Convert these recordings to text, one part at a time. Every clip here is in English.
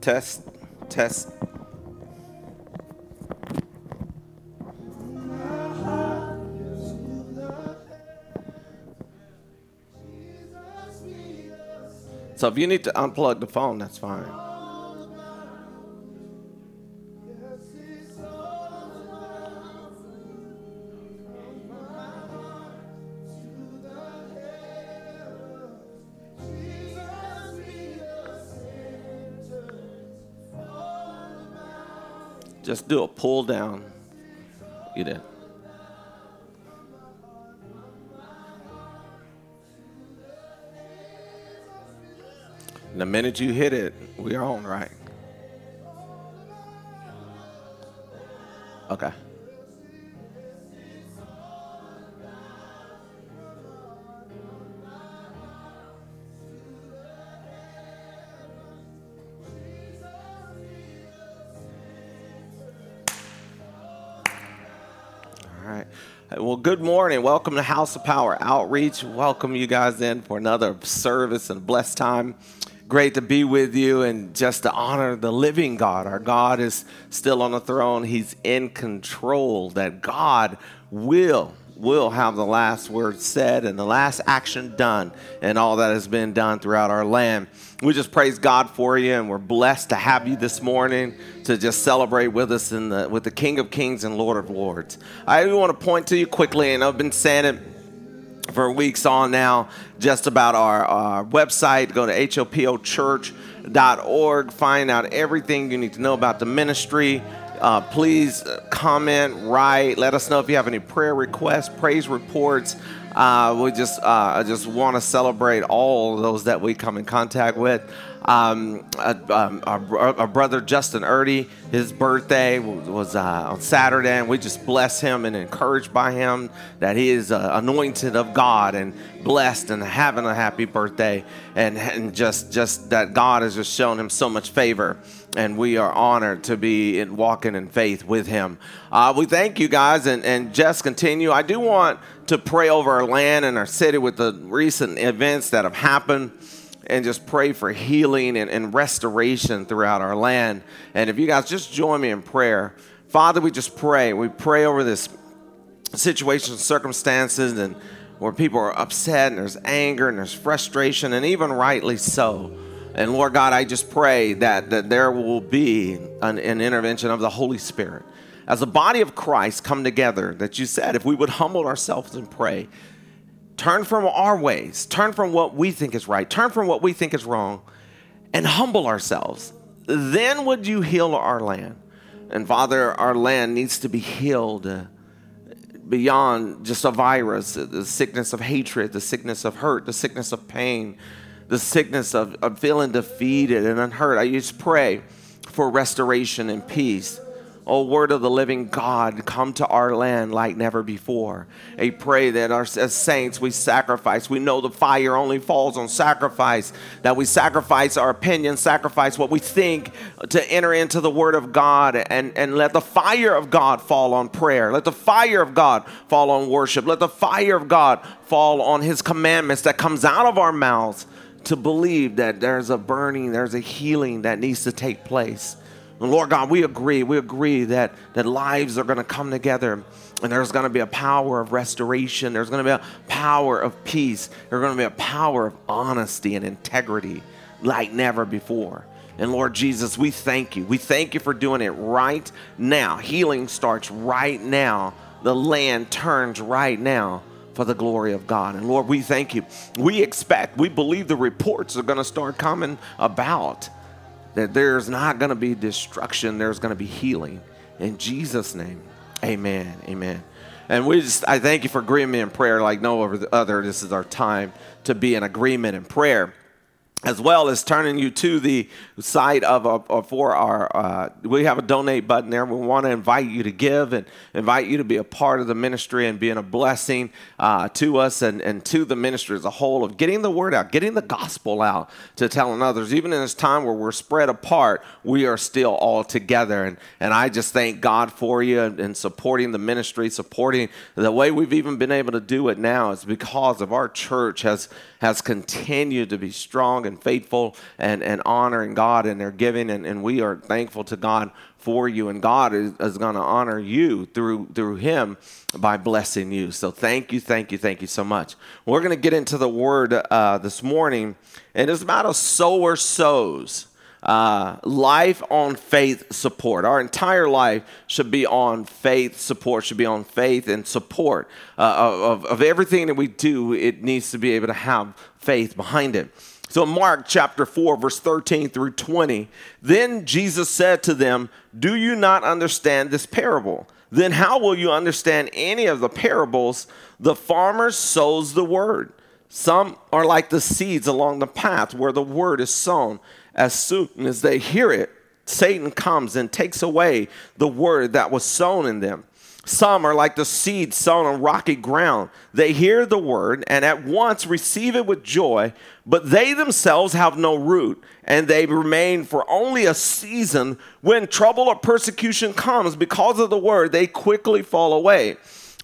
Test, test. So if you need to unplug the phone, that's fine. Just do a pull down. You did. The minute you hit it, we're on, right? All right. Well, good morning. Welcome to House of Power Outreach. Welcome you guys in for another service and blessed time. Great to be with you and just to honor the living God. Our God is still on the throne. He's in control. That God will will have the last word said and the last action done and all that has been done throughout our land. We just praise God for you and we're blessed to have you this morning to just celebrate with us in the with the King of Kings and Lord of Lords. I want to point to you quickly and I've been saying it for weeks on now just about our, our website. Go to hopochurch.org, find out everything you need to know about the ministry. Uh, please comment, write, let us know if you have any prayer requests, praise reports. Uh, we just uh, I just want to celebrate all those that we come in contact with. Um, uh, um, our, our, brother Justin Erdy, his birthday was uh, on Saturday, and we just bless him and encouraged by him that he is uh, anointed of God and blessed and having a happy birthday, and, and just just that God has just shown him so much favor and we are honored to be in, walking in faith with him. Uh, we thank you guys, and, and just continue. I do want to pray over our land and our city with the recent events that have happened and just pray for healing and, and restoration throughout our land. And if you guys just join me in prayer, Father, we just pray. We pray over this situation, circumstances, and where people are upset and there's anger and there's frustration, and even rightly so. And Lord God, I just pray that, that there will be an, an intervention of the Holy Spirit. As a body of Christ come together, that you said, if we would humble ourselves and pray, turn from our ways, turn from what we think is right, turn from what we think is wrong, and humble ourselves, then would you heal our land. And Father, our land needs to be healed beyond just a virus, the sickness of hatred, the sickness of hurt, the sickness of pain, the sickness of, of feeling defeated and unhurt. I just pray for restoration and peace. Oh, word of the living God, come to our land like never before. I pray that our, as saints we sacrifice. We know the fire only falls on sacrifice, that we sacrifice our opinion, sacrifice what we think to enter into the word of God, and, and let the fire of God fall on prayer. Let the fire of God fall on worship. Let the fire of God fall on his commandments that comes out of our mouths to believe that there's a burning, there's a healing that needs to take place. Lord God, we agree, we agree that, that lives are going to come together and there's going to be a power of restoration. There's going to be a power of peace. There's going to be a power of honesty and integrity like never before. And Lord Jesus, we thank you. We thank you for doing it right now. Healing starts right now. The land turns right now for the glory of God. And Lord, we thank you. We expect, we believe the reports are going to start coming about that there's not going to be destruction, there's going to be healing. In Jesus' name, amen. Amen. And we just, I thank you for agreement in prayer like no other. This is our time to be in agreement in prayer as well as turning you to the site of, for our uh, we have a donate button there. We want to invite you to give and invite you to be a part of the ministry and being a blessing uh, to us and, and to the ministry as a whole of getting the word out getting the gospel out to telling others. Even in this time where we're spread apart we are still all together. And, and i just thank god for you and, and supporting the ministry supporting the way we've even been able to do it now is because of our church has has continued to be strong and faithful and, and honoring God and their giving. And, and we are thankful to God for you. And God is, is going to honor you through, through Him by blessing you. So thank you, thank you, thank you so much. We're going to get into the word uh, this morning, and it's about a sower sows uh, life on faith support. Our entire life should be on faith support, should be on faith and support uh, of, of everything that we do. It needs to be able to have faith behind it. So, Mark chapter 4, verse 13 through 20, then Jesus said to them, Do you not understand this parable? Then how will you understand any of the parables? The farmer sows the word. Some are like the seeds along the path where the word is sown as soon as they hear it, Satan comes and takes away the word that was sown in them. Some are like the seed sown on rocky ground. They hear the word and at once receive it with joy, but they themselves have no root, and they remain for only a season. When trouble or persecution comes because of the word, they quickly fall away.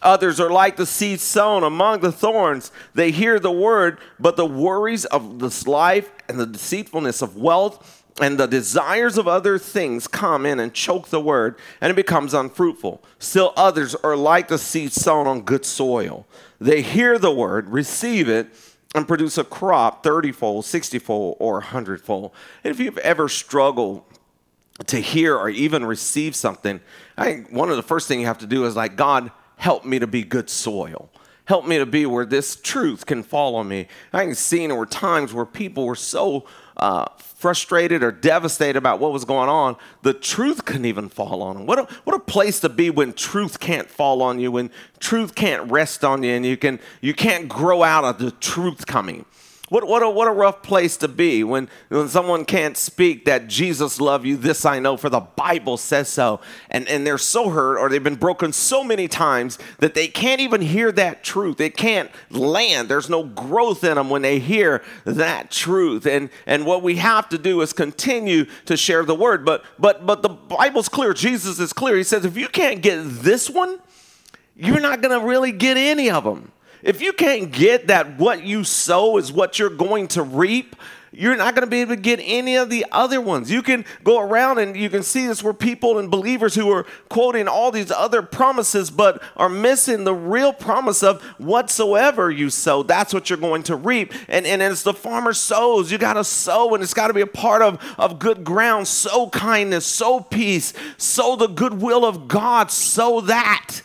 Others are like the seed sown among the thorns. They hear the word, but the worries of this life and the deceitfulness of wealth and the desires of other things come in and choke the word, and it becomes unfruitful. Still, others are like the seed sown on good soil. They hear the word, receive it, and produce a crop 30 fold, 60 fold, or 100 fold. If you've ever struggled to hear or even receive something, I think one of the first things you have to do is like, God, help me to be good soil. Help me to be where this truth can fall on me. I can see there were times where people were so uh, frustrated or devastated about what was going on, the truth couldn't even fall on them. What a, what a place to be when truth can't fall on you, when truth can't rest on you, and you, can, you can't grow out of the truth coming. What, what, a, what a rough place to be when, when someone can't speak that Jesus love you, this I know, for the Bible says so. And, and they're so hurt or they've been broken so many times that they can't even hear that truth. They can't land. There's no growth in them when they hear that truth. And, and what we have to do is continue to share the word. But, but, but the Bible's clear. Jesus is clear. He says, if you can't get this one, you're not going to really get any of them. If you can't get that what you sow is what you're going to reap, you're not going to be able to get any of the other ones. You can go around and you can see this where people and believers who are quoting all these other promises, but are missing the real promise of whatsoever you sow, that's what you're going to reap. And, and as the farmer sows, you got to sow, and it's got to be a part of, of good ground. Sow kindness, sow peace, sow the goodwill of God, sow that.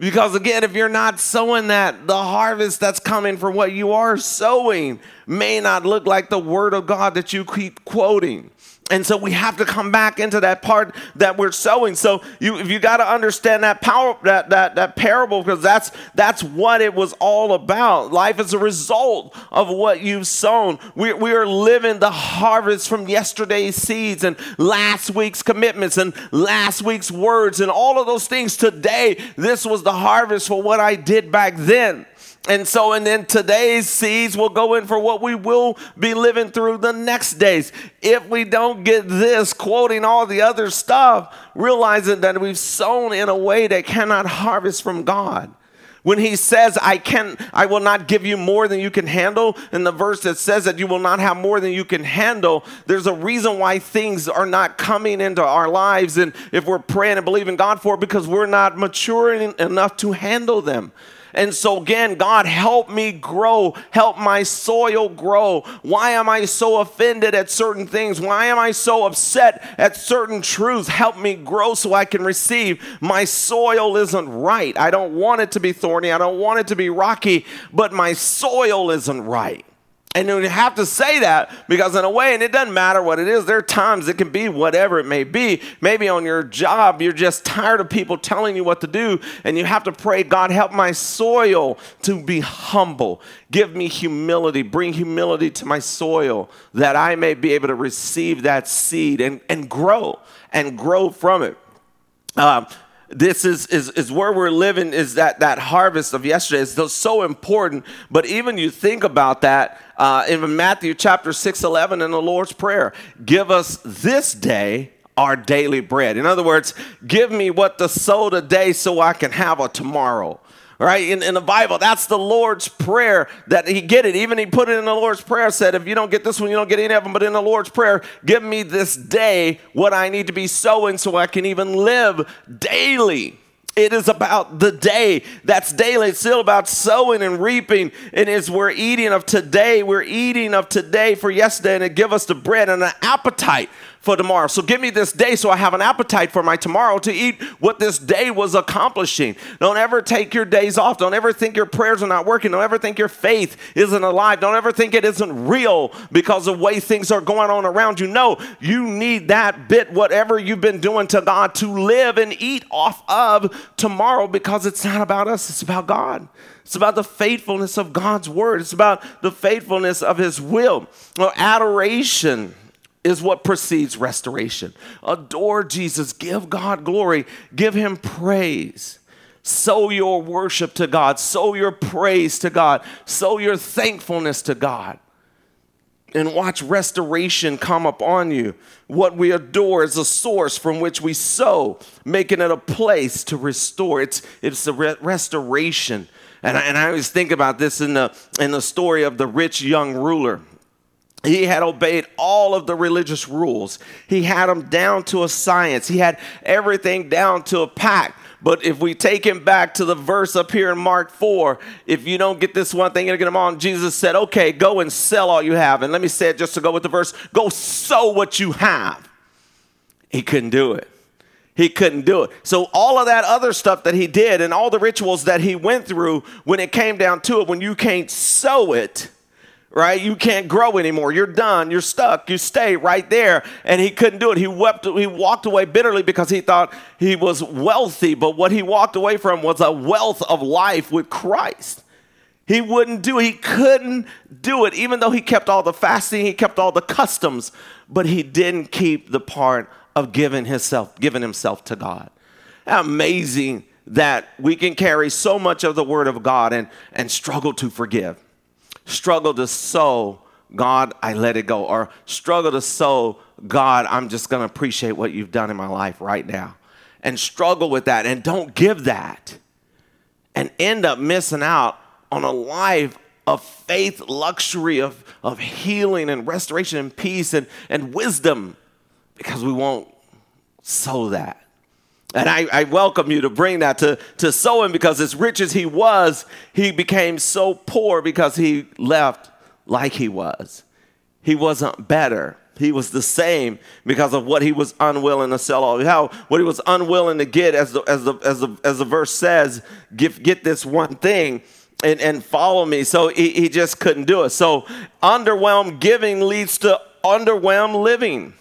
Because again, if you're not sowing that, the harvest that's coming from what you are sowing may not look like the word of God that you keep quoting. And so we have to come back into that part that we're sowing. So you if you got to understand that power that that that parable because that's that's what it was all about. Life is a result of what you've sown. We we are living the harvest from yesterday's seeds and last week's commitments and last week's words and all of those things today. This was the harvest for what I did back then. And so, and then today's seeds will go in for what we will be living through the next days. If we don't get this, quoting all the other stuff, realizing that we've sown in a way that cannot harvest from God. When he says, I can I will not give you more than you can handle, in the verse that says that you will not have more than you can handle, there's a reason why things are not coming into our lives. And if we're praying and believing God for it, because we're not maturing enough to handle them. And so, again, God, help me grow. Help my soil grow. Why am I so offended at certain things? Why am I so upset at certain truths? Help me grow so I can receive. My soil isn't right. I don't want it to be thorny. I don't want it to be rocky, but my soil isn't right. And you have to say that because, in a way, and it doesn't matter what it is, there are times it can be whatever it may be. Maybe on your job, you're just tired of people telling you what to do, and you have to pray, God, help my soil to be humble. Give me humility. Bring humility to my soil that I may be able to receive that seed and, and grow and grow from it. Um, this is, is, is where we're living is that, that harvest of yesterday is so important. But even you think about that uh, in matthew chapter 6 11 in the lord's prayer give us this day our daily bread. In other words give me what to sow today so i can have a tomorrow right? In, in the Bible, that's the Lord's Prayer that he get it. Even he put it in the Lord's Prayer, said, if you don't get this one, you don't get any of them. But in the Lord's Prayer, give me this day what I need to be sowing so I can even live daily. It is about the day. That's daily. It's still about sowing and reaping. And as we're eating of today, we're eating of today for yesterday, and it give us the bread and an appetite for tomorrow. So give me this day so I have an appetite for my tomorrow to eat what this day was accomplishing. Don't ever take your days off. Don't ever think your prayers are not working. Don't ever think your faith isn't alive. Don't ever think it isn't real because of the way things are going on around you. No, you need that bit, whatever you've been doing to God, to live and eat off of tomorrow because it's not about us, it's about God. It's about the faithfulness of God's word. It's about the faithfulness of his will. Well, adoration is what precedes restoration. Adore Jesus, give God glory, give him praise. Sow your worship to God, sow your praise to God, sow your thankfulness to God. And watch restoration come upon you. What we adore is a source from which we sow, making it a place to restore. It's, it's a re- restoration. And I, and I always think about this in the, in the story of the rich young ruler. He had obeyed all of the religious rules. He had them down to a science. He had everything down to a pack. But if we take him back to the verse up here in Mark 4, if you don't get this one thing, you're going to get them on. Jesus said, okay, go and sell all you have. And let me say it just to go with the verse go sow what you have. He couldn't do it. He couldn't do it. So, all of that other stuff that he did and all the rituals that he went through, when it came down to it, when you can't sow it, right? You can't grow anymore. You're done. You're stuck. You stay right there. And he couldn't do it. He wept. He walked away bitterly because he thought he was wealthy. But what he walked away from was a wealth of life with Christ. He wouldn't do it. He couldn't do it, even though he kept all the fasting, he kept all the customs, but he didn't keep the part of giving himself, giving himself to God. Amazing that we can carry so much of the word of God and, and struggle to forgive struggle to sow, God, I let it go, or struggle to sow, God, I'm just going to appreciate what you've done in my life right now. And struggle with that and don't give that and end up missing out on a life of faith, luxury, of, of healing and restoration and peace and, and wisdom because we won't sow that. And I, I, welcome you to bring that to, to sow him because as rich as he was, he became so poor because he left like he was. He wasn't better. He was the same because of what he was unwilling to sell all. How what he was unwilling to get, as the as the as the as the verse says, get get this one thing and, and follow me. So he, he just couldn't do it. So underwhelmed giving leads to underwhelmed living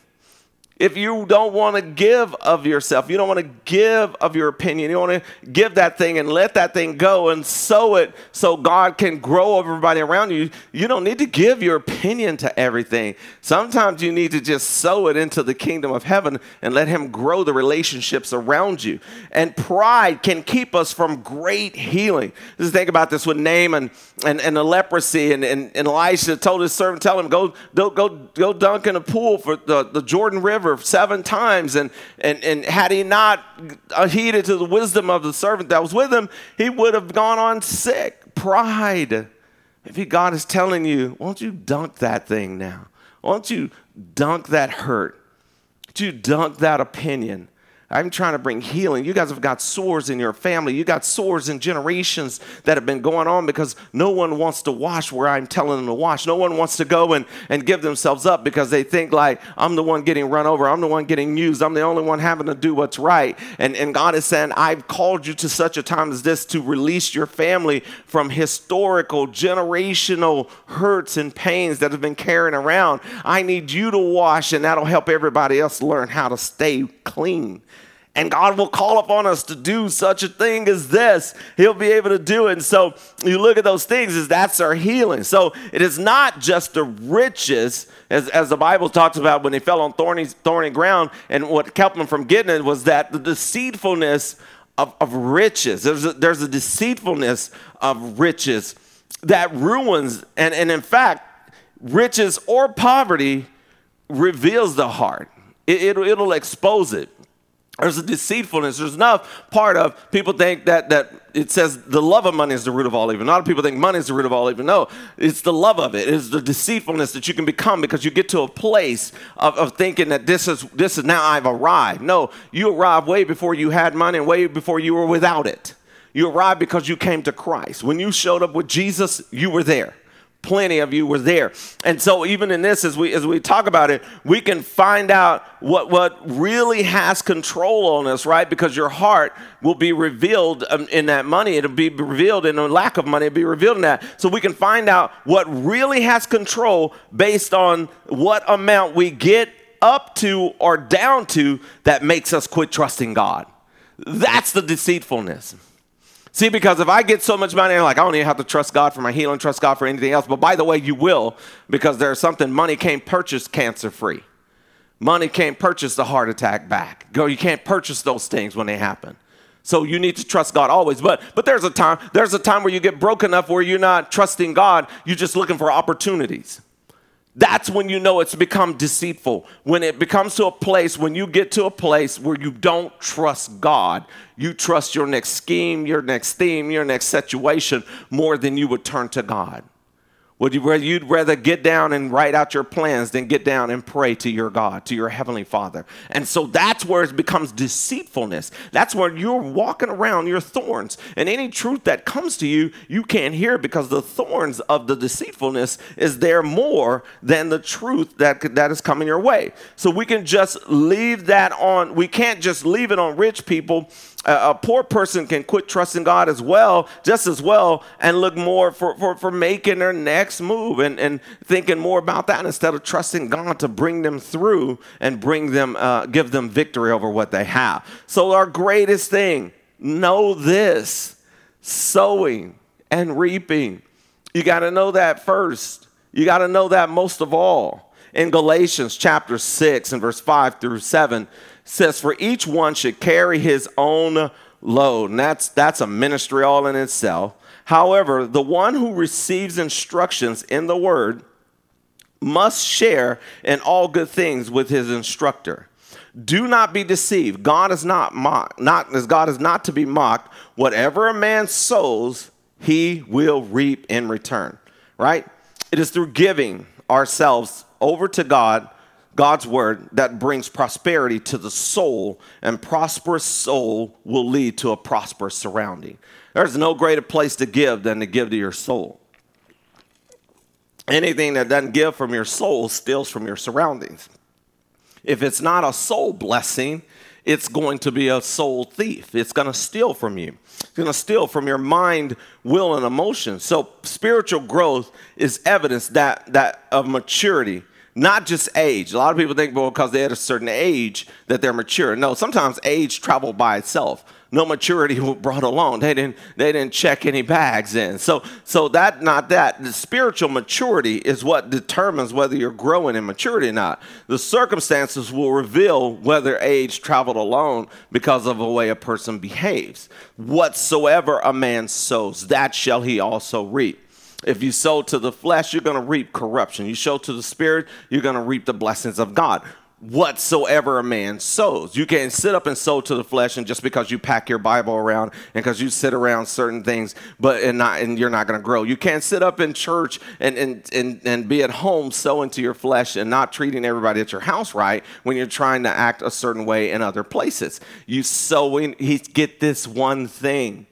if you don't want to give of yourself, you don't want to give of your opinion, you want to give that thing and let that thing go and sow it so God can grow everybody around you, you don't need to give your opinion to everything. Sometimes you need to just sow it into the kingdom of heaven and let Him grow the relationships around you. And pride can keep us from great healing. Just think about this with Naaman and, and the leprosy, and, and, and Elisha told his servant, Tell him, go, go, go, go dunk in a pool for the, the Jordan River seven times. And, and, and had he not heeded to the wisdom of the servant that was with him, he would have gone on sick. Pride. Maybe God is telling you, won't you dunk that thing now? Won't you dunk that hurt? Won't you dunk that opinion? I'm trying to bring healing. You guys have got sores in your family. You got sores in generations that have been going on because no one wants to wash where I'm telling them to wash. No one wants to go and, and give themselves up because they think like I'm the one getting run over. I'm the one getting used. I'm the only one having to do what's right. And, and God is saying, I've called you to such a time as this to release your family from historical, generational hurts and pains that have been carrying around. I need you to wash and that'll help everybody else learn how to stay clean. And God will call upon us to do such a thing as this. He'll be able to do it. And so you look at those things as that's our healing. So it is not just the riches, as, as the Bible talks about when they fell on thorny, thorny ground. And what kept them from getting it was that the deceitfulness of, of riches. There's a, there's a deceitfulness of riches that ruins, and, and in fact, riches or poverty reveals the heart. It, it, it'll expose it. There's a deceitfulness. There's enough part of people think that that it says the love of money is the root of all evil. A lot of people think money is the root of all evil. No, it's the love of it. It's the deceitfulness that you can become because you get to a place of, of thinking that this is this is now I've arrived. No, you arrived way before you had money and way before you were without it. You arrived because you came to Christ. When you showed up with Jesus, you were there plenty of you were there. And so even in this as we as we talk about it we can find out what what really has control on us right? Because your heart will be revealed um, in that money. It'll be revealed in a lack of money. It'll be revealed in that. So we can find out what really has control based on what amount we get up to or down to that makes us quit trusting god. That's the deceitfulness See, because if I get so much money, I'm like, I don't even have to trust God for my healing, trust God for anything else. But by the way, you will, because there's something money can't purchase cancer free. Money can't purchase the heart attack back. Go, you can't purchase those things when they happen. So you need to trust God always. But but there's a time, there's a time where you get broke enough where you're not trusting God, you're just looking for opportunities. That's when you know it's become deceitful. When it becomes to a place, when you get to a place where you don't trust God, you trust your next scheme, your next theme, your next situation more than you would turn to God. Would you you'd rather get down and write out your plans than get down and pray to your God, to your heavenly Father. And so that's where it becomes deceitfulness. That's where you're walking around your thorns. And any truth that comes to you, you can't hear because the thorns of the deceitfulness is there more than the truth that, that is coming your way. So we can just leave that on, we can't just leave it on rich people a, poor person can quit trusting God as well, just as well, and look more for, for, for making their next move and, and thinking more about that instead of trusting God to bring them through and bring them, uh, give them victory over what they have. So, our greatest thing, know this sowing and reaping. You got to know that first. You got to know that most of all. In Galatians chapter 6 and verse 5 through 7, says, For each one should carry his own load. And that's, that's a ministry all in itself. However, the one who receives instructions in the word must share in all good things with his instructor. Do not be deceived. God is not mocked. Not as God is not to be mocked. Whatever a man sows, he will reap in return. Right? It is through giving ourselves over to God God's word that brings prosperity to the soul, and prosperous soul will lead to a prosperous surrounding. There's no greater place to give than to give to your soul. Anything that doesn't give from your soul steals from your surroundings. If it's not a soul blessing, it's going to be a soul thief. It's going to steal from you. It's going to steal from your mind, will, and emotion. So spiritual growth is evidence that, that of maturity not just age. A lot of people think, well, because they're at a certain age that they're mature. No, sometimes age traveled by itself. No maturity was brought along. They didn't. They didn't check any bags in. So, so that not that. The spiritual maturity is what determines whether you're growing in maturity or not. The circumstances will reveal whether age traveled alone because of the way a person behaves. Whatsoever a man sows, that shall he also reap. If you sow to the flesh, you're going to reap corruption. You sow to the spirit, you're going to reap the blessings of God. Whatsoever a man sows. You can't sit up and sow to the flesh, and just because you pack your Bible around and because you sit around certain things, but and not and you're not going to grow. You can't sit up in church and, and and and be at home sowing to your flesh and not treating everybody at your house right when you're trying to act a certain way in other places. You sow in. He get this one thing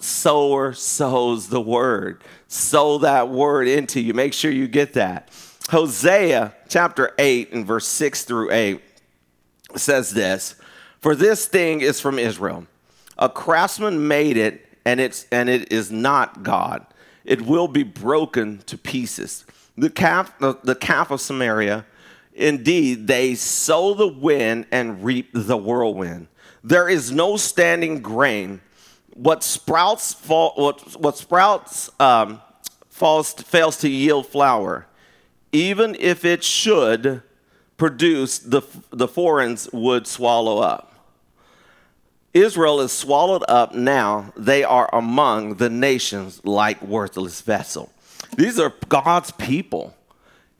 sower sows the word. Sow that word into you. Make sure you get that. Hosea chapter 8 and verse 6 through 8 says this For this thing is from Israel. A craftsman made it, and, it's, and it is not God. It will be broken to pieces. The calf, the, the calf of Samaria, indeed, they sow the wind and reap the whirlwind. There is no standing grain what sprouts fall, what, what sprouts um, falls, fails to yield flour, even if it should produce, the, the foreigns would swallow up. Israel is swallowed up now. They are among the nations like worthless vessel. These are God's people.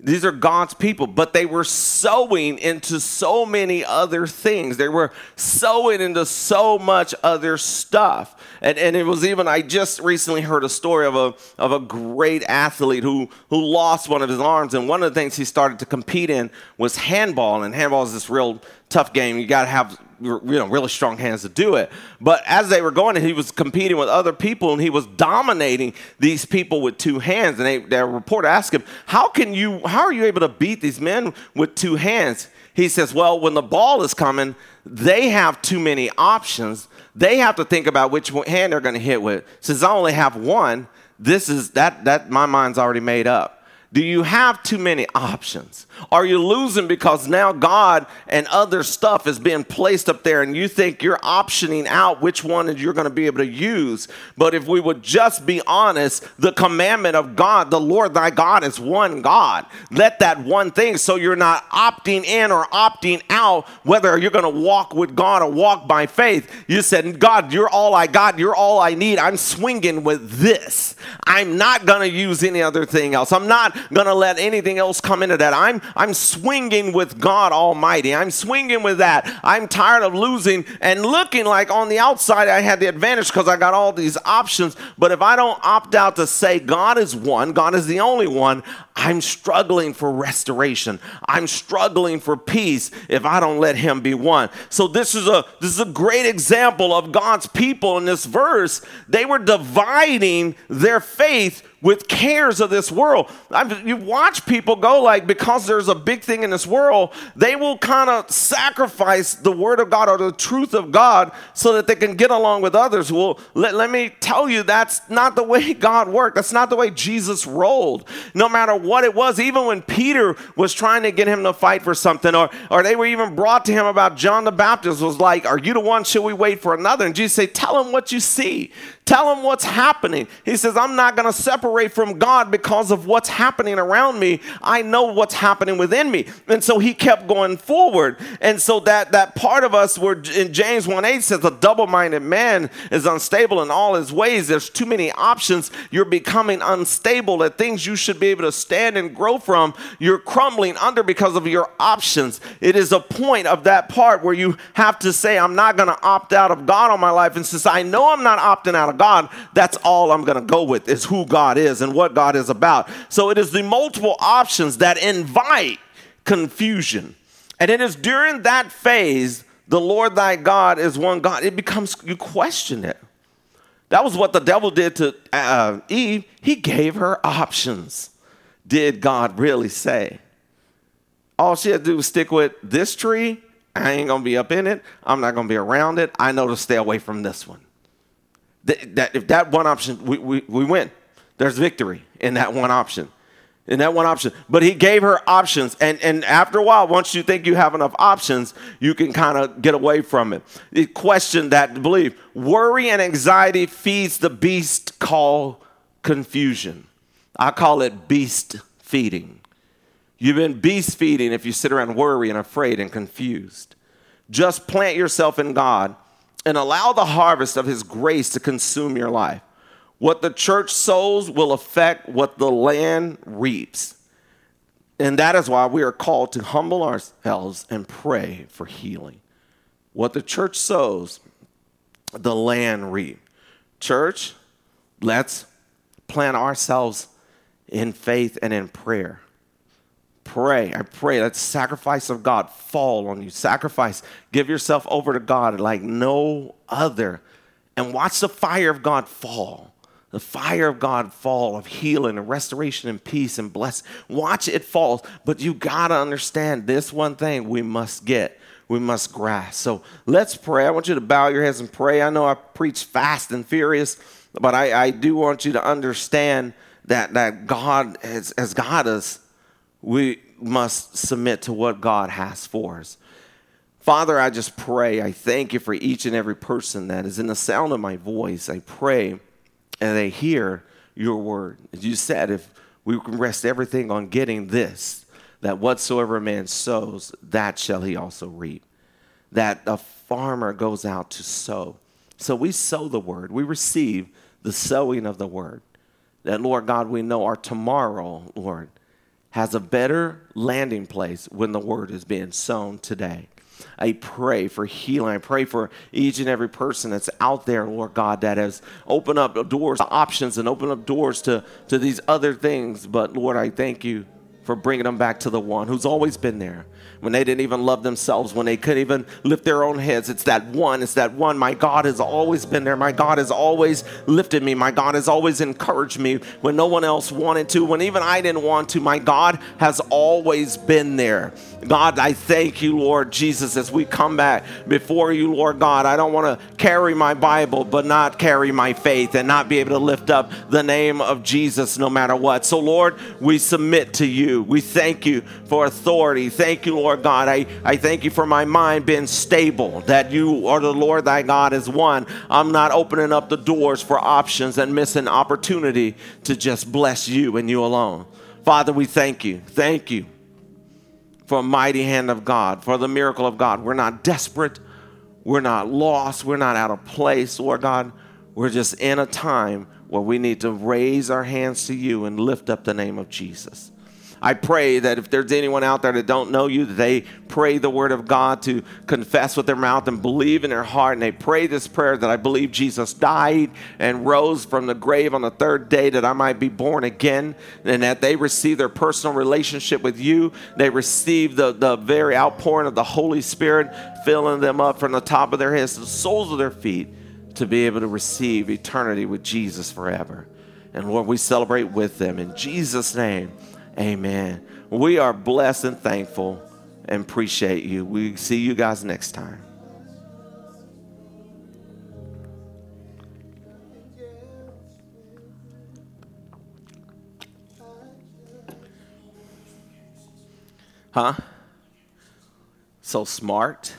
These are God's people, but they were sowing into so many other things. They were sowing into so much other stuff. And, and it was even, I just recently heard a story of a, of a great athlete who, who lost one of his arms. And one of the things he started to compete in was handball. And handball is this real tough game. You got to have you know really strong hands to do it. But as they were going, he was competing with other people, and he was dominating these people with two hands. And they, their reporter asked him, "How can you? How are you able to beat these men with two hands?" He says, "Well, when the ball is coming, they have too many options. They have to think about which hand they're going to hit with. Since I only have one, this is that that my mind's already made up." Do you have too many options? Are you losing because now God and other stuff is being placed up there and you think you're optioning out which one you're going to be able to use? But if we would just be honest, the commandment of God, the Lord thy God is one God. Let that one thing so you're not opting in or opting out, whether you're going to walk with God or walk by faith. You said, God, you're all I got. You're all I need. I'm swinging with this. I'm not going to use any other thing else. I'm not going to let anything else come into that. I'm, I'm swinging with God Almighty. I'm swinging with that. I'm tired of losing and looking like on the outside I had the advantage because I got all these options. But if I don't opt out to say God is one, God is the only one, I'm struggling for restoration. I'm struggling for peace if I don't let him be one. So this is a this is a great example of God's people in this verse. They were dividing their faith with cares of this world. I've, you watch people go like, because there's a big thing in this world, they will kind of sacrifice the word of God or the truth of God so that they can get along with others. Well, let, let me tell you, that's not the way God worked. That's not the way Jesus rolled. No matter what it was, even when Peter was trying to get him to fight for something, or, or they were even brought to him about John the Baptist, was like, Are you the one? Should we wait for another? And Jesus said, Tell him what you see. Tell him what's happening. He says, I'm not going to separate from God because of what's happening around me. I know what's happening within me. And so he kept going forward. And so that, that part of us where in James 1 8 says, a double minded man is unstable in all his ways. There's too many options. You're becoming unstable at things you should be able to stand and grow from. You're crumbling under because of your options. It is a point of that part where you have to say, I'm not going to opt out of God on my life. And since I know I'm not opting out of God, that's all I'm going to go with is who God is and what God is about. So it is the multiple options that invite confusion. And it is during that phase, the Lord thy God is one God, it becomes, you question it. That was what the devil did to uh, Eve. He gave her options. Did God really say? All she had to do was stick with this tree. I ain't gonna be up in it. I'm not gonna be around it. I know to stay away from this one that, that if that one option, we, we, we win. There's victory in that one option. In that one option. But he gave her options. And, and after a while, once you think you have enough options, you can kind of get away from it. The question that belief. worry and anxiety feeds the beast called confusion. I call it beast feeding. You've been beast feeding if you sit around worried and afraid and confused. Just plant yourself in God and allow the harvest of his grace to consume your life. What the church sows will affect what the land reaps. And that is why we are called to humble ourselves and pray for healing. What the church sows, the land reap. Church, let's plant ourselves in faith and in prayer pray. I pray that sacrifice of God fall on you. Sacrifice. Give yourself over to God like no other. And watch the fire of God fall. The fire of God fall of healing and restoration and peace and bless. Watch it fall. But you got to understand this one thing we must get. We must grasp. So let's pray. I want you to bow your heads and pray. I know I preach fast and furious, but I, I do want you to understand that, that God has, has got us we must submit to what God has for us. Father, I just pray. I thank you for each and every person that is in the sound of my voice. I pray and they hear your word. As you said, if we can rest everything on getting this, that whatsoever a man sows, that shall he also reap. That a farmer goes out to sow. So we sow the word, we receive the sowing of the word. That, Lord God, we know our tomorrow, Lord, has a better landing place when the word is being sown today. I pray for healing. I pray for each and every person that's out there, Lord God, that has opened up doors, options, and opened up doors to, to these other things. But Lord, I thank you for bringing them back to the one who's always been there, when they didn't even love themselves, when they couldn't even lift their own heads. It's that one. It's that one. My God has always been there. My God has always lifted me. My God has always encouraged me when no one else wanted to, when even I didn't want to. My God has always been there. God, I thank you, Lord Jesus, as we come back before you, Lord God. I don't want to carry my Bible, but not carry my faith and not be able to lift up the name of Jesus no matter what. So, Lord, we submit to you. We thank you for authority. Thank you, Lord Lord God. I, I thank you for my mind being stable, that you are the Lord thy God is one. I'm not opening up the doors for options and missing opportunity to just bless you and you alone. Father, we thank you. Thank you for a mighty hand of God, for the miracle of God. We're not desperate. We're not lost. We're not out of place, Lord God. We're just in a time where we need to raise our hands to you and lift up the name of Jesus. I pray that if there's anyone out there that don't know you, that they pray the word of God to confess with their mouth and believe in their heart. And they pray this prayer that I believe Jesus died and rose from the grave on the third day that I might be born again. And that they receive their personal relationship with you. They receive the, the very outpouring of the Holy Spirit, filling them up from the top of their heads to the soles of their feet to be able to receive eternity with Jesus forever. And Lord, we celebrate with them in Jesus' name. Amen. We are blessed and thankful and appreciate you. We see you guys next time. Huh? So smart.